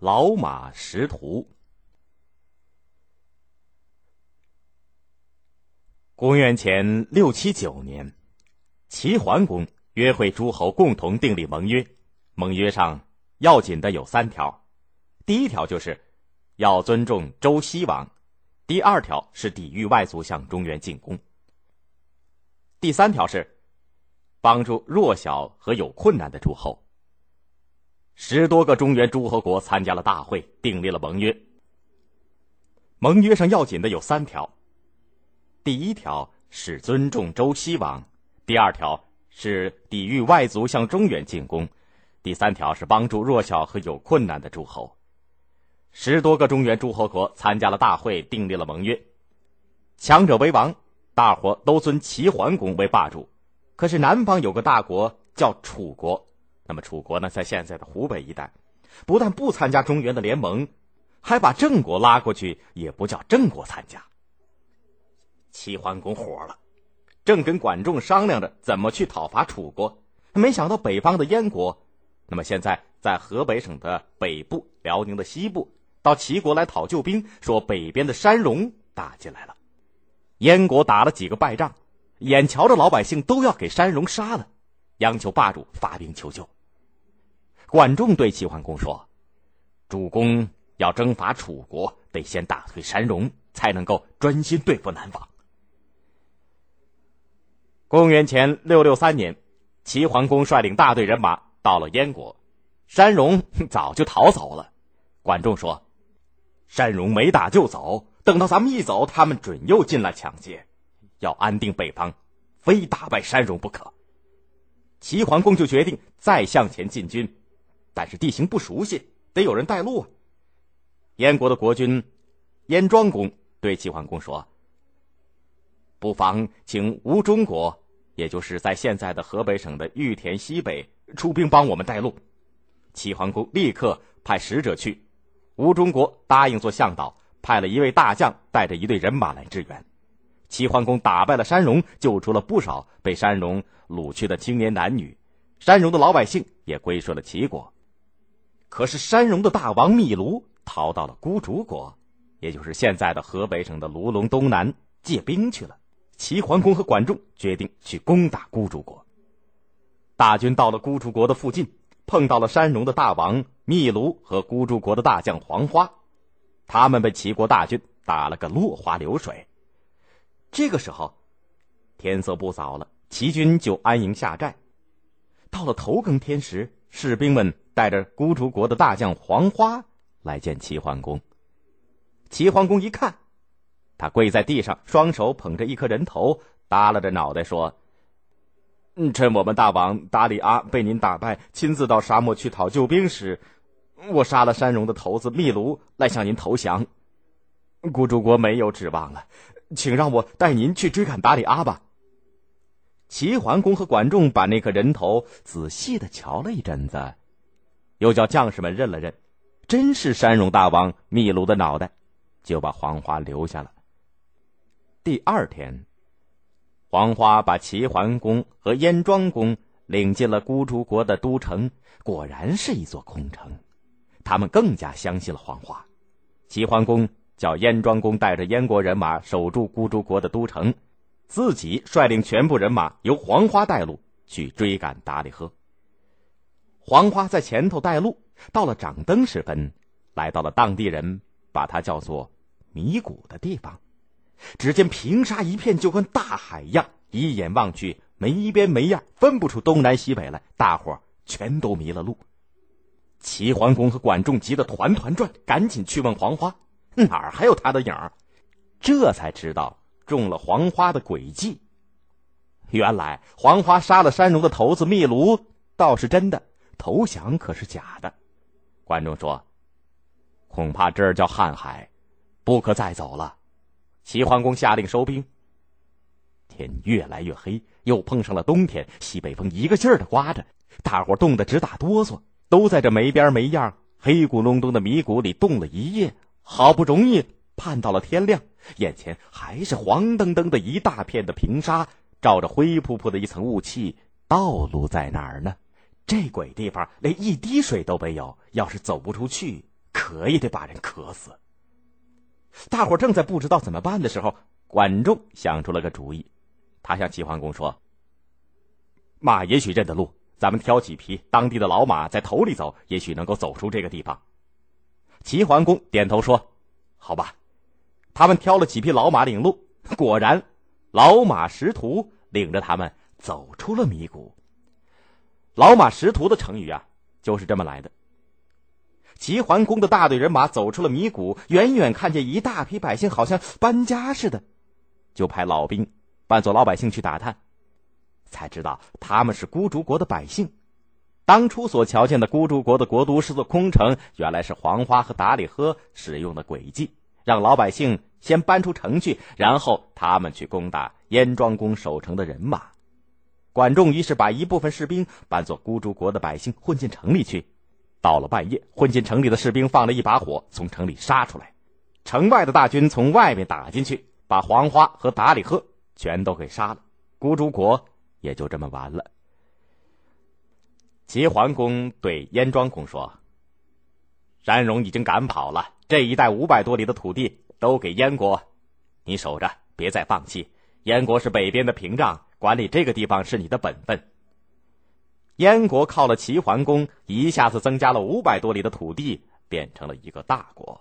老马识途。公元前六七九年，齐桓公约会诸侯共同订立盟约。盟约上要紧的有三条：第一条就是要尊重周西王；第二条是抵御外族向中原进攻；第三条是帮助弱小和有困难的诸侯。十多个中原诸侯国参加了大会，订立了盟约。盟约上要紧的有三条。第一条是尊重周西王，第二条是抵御外族向中原进攻，第三条是帮助弱小和有困难的诸侯。十多个中原诸侯国参加了大会，订立了盟约。强者为王，大伙都尊齐桓公为霸主。可是南方有个大国叫楚国，那么楚国呢，在现在的湖北一带，不但不参加中原的联盟，还把郑国拉过去，也不叫郑国参加。齐桓公火了，正跟管仲商量着怎么去讨伐楚国，没想到北方的燕国，那么现在在河北省的北部、辽宁的西部，到齐国来讨救兵，说北边的山戎打进来了。燕国打了几个败仗，眼瞧着老百姓都要给山戎杀了，央求霸主发兵求救。管仲对齐桓公说：“主公要征伐楚国，得先打退山戎，才能够专心对付南方。”公元前六六三年，齐桓公率领大队人马到了燕国，山戎 早就逃走了。管仲说：“山戎没打就走，等到咱们一走，他们准又进来抢劫。要安定北方，非打败山戎不可。”齐桓公就决定再向前进军，但是地形不熟悉，得有人带路啊。燕国的国君燕庄公对齐桓公说。不妨请吴中国，也就是在现在的河北省的玉田西北出兵帮我们带路。齐桓公立刻派使者去，吴中国答应做向导，派了一位大将带着一队人马来支援。齐桓公打败了山戎，救出了不少被山戎掳去的青年男女，山戎的老百姓也归顺了齐国。可是山戎的大王密卢逃到了孤竹国，也就是现在的河北省的卢龙东南借兵去了。齐桓公和管仲决定去攻打孤竹国。大军到了孤竹国的附近，碰到了山戎的大王密卢和孤竹国的大将黄花，他们被齐国大军打了个落花流水。这个时候，天色不早了，齐军就安营下寨。到了头更天时，士兵们带着孤竹国的大将黄花来见齐桓公。齐桓公一看。他跪在地上，双手捧着一颗人头，耷拉着脑袋说：“趁我们大王达里阿被您打败，亲自到沙漠去讨救兵时，我杀了山戎的头子密卢，来向您投降。孤竹国没有指望了，请让我带您去追赶达里阿吧。”齐桓公和管仲把那颗人头仔细的瞧了一阵子，又叫将士们认了认，真是山戎大王密卢的脑袋，就把黄花留下了。第二天，黄花把齐桓公和燕庄公领进了孤竹国的都城，果然是一座空城。他们更加相信了黄花。齐桓公叫燕庄公带着燕国人马守住孤竹国的都城，自己率领全部人马由黄花带路去追赶达里赫。黄花在前头带路，到了掌灯时分，来到了当地人把它叫做迷谷的地方。只见平沙一片，就跟大海一样，一眼望去没边没样，分不出东南西北来。大伙全都迷了路。齐桓公和管仲急得团团转，赶紧去问黄花，哪儿还有他的影儿？这才知道中了黄花的诡计。原来黄花杀了山戎的头子密卢，倒是真的，投降可是假的。管仲说：“恐怕这儿叫瀚海，不可再走了。”齐桓公下令收兵。天越来越黑，又碰上了冬天，西北风一个劲儿的刮着，大伙冻得直打哆嗦，都在这没边没样、黑咕隆咚的迷谷里冻了一夜。好不容易盼到了天亮，眼前还是黄澄澄的一大片的平沙，罩着灰扑扑的一层雾气。道路在哪儿呢？这鬼地方连一滴水都没有，要是走不出去，渴也得把人渴死。大伙正在不知道怎么办的时候，管仲想出了个主意。他向齐桓公说：“马也许认得路，咱们挑几匹当地的老马在头里走，也许能够走出这个地方。”齐桓公点头说：“好吧。”他们挑了几匹老马领路，果然，老马识途，领着他们走出了迷谷。老马识途的成语啊，就是这么来的。齐桓公的大队人马走出了迷谷，远远看见一大批百姓，好像搬家似的，就派老兵扮作老百姓去打探，才知道他们是孤竹国的百姓。当初所瞧见的孤竹国的国都是座空城，原来是黄花和达里赫使用的诡计，让老百姓先搬出城去，然后他们去攻打燕庄公守城的人马。管仲于是把一部分士兵扮作孤竹国的百姓，混进城里去。到了半夜，混进城里的士兵放了一把火，从城里杀出来。城外的大军从外面打进去，把黄花和达里赫全都给杀了。孤竹国也就这么完了。齐桓公对燕庄公说：“山戎已经赶跑了，这一带五百多里的土地都给燕国，你守着，别再放弃。燕国是北边的屏障，管理这个地方是你的本分。”燕国靠了齐桓公，一下子增加了五百多里的土地，变成了一个大国。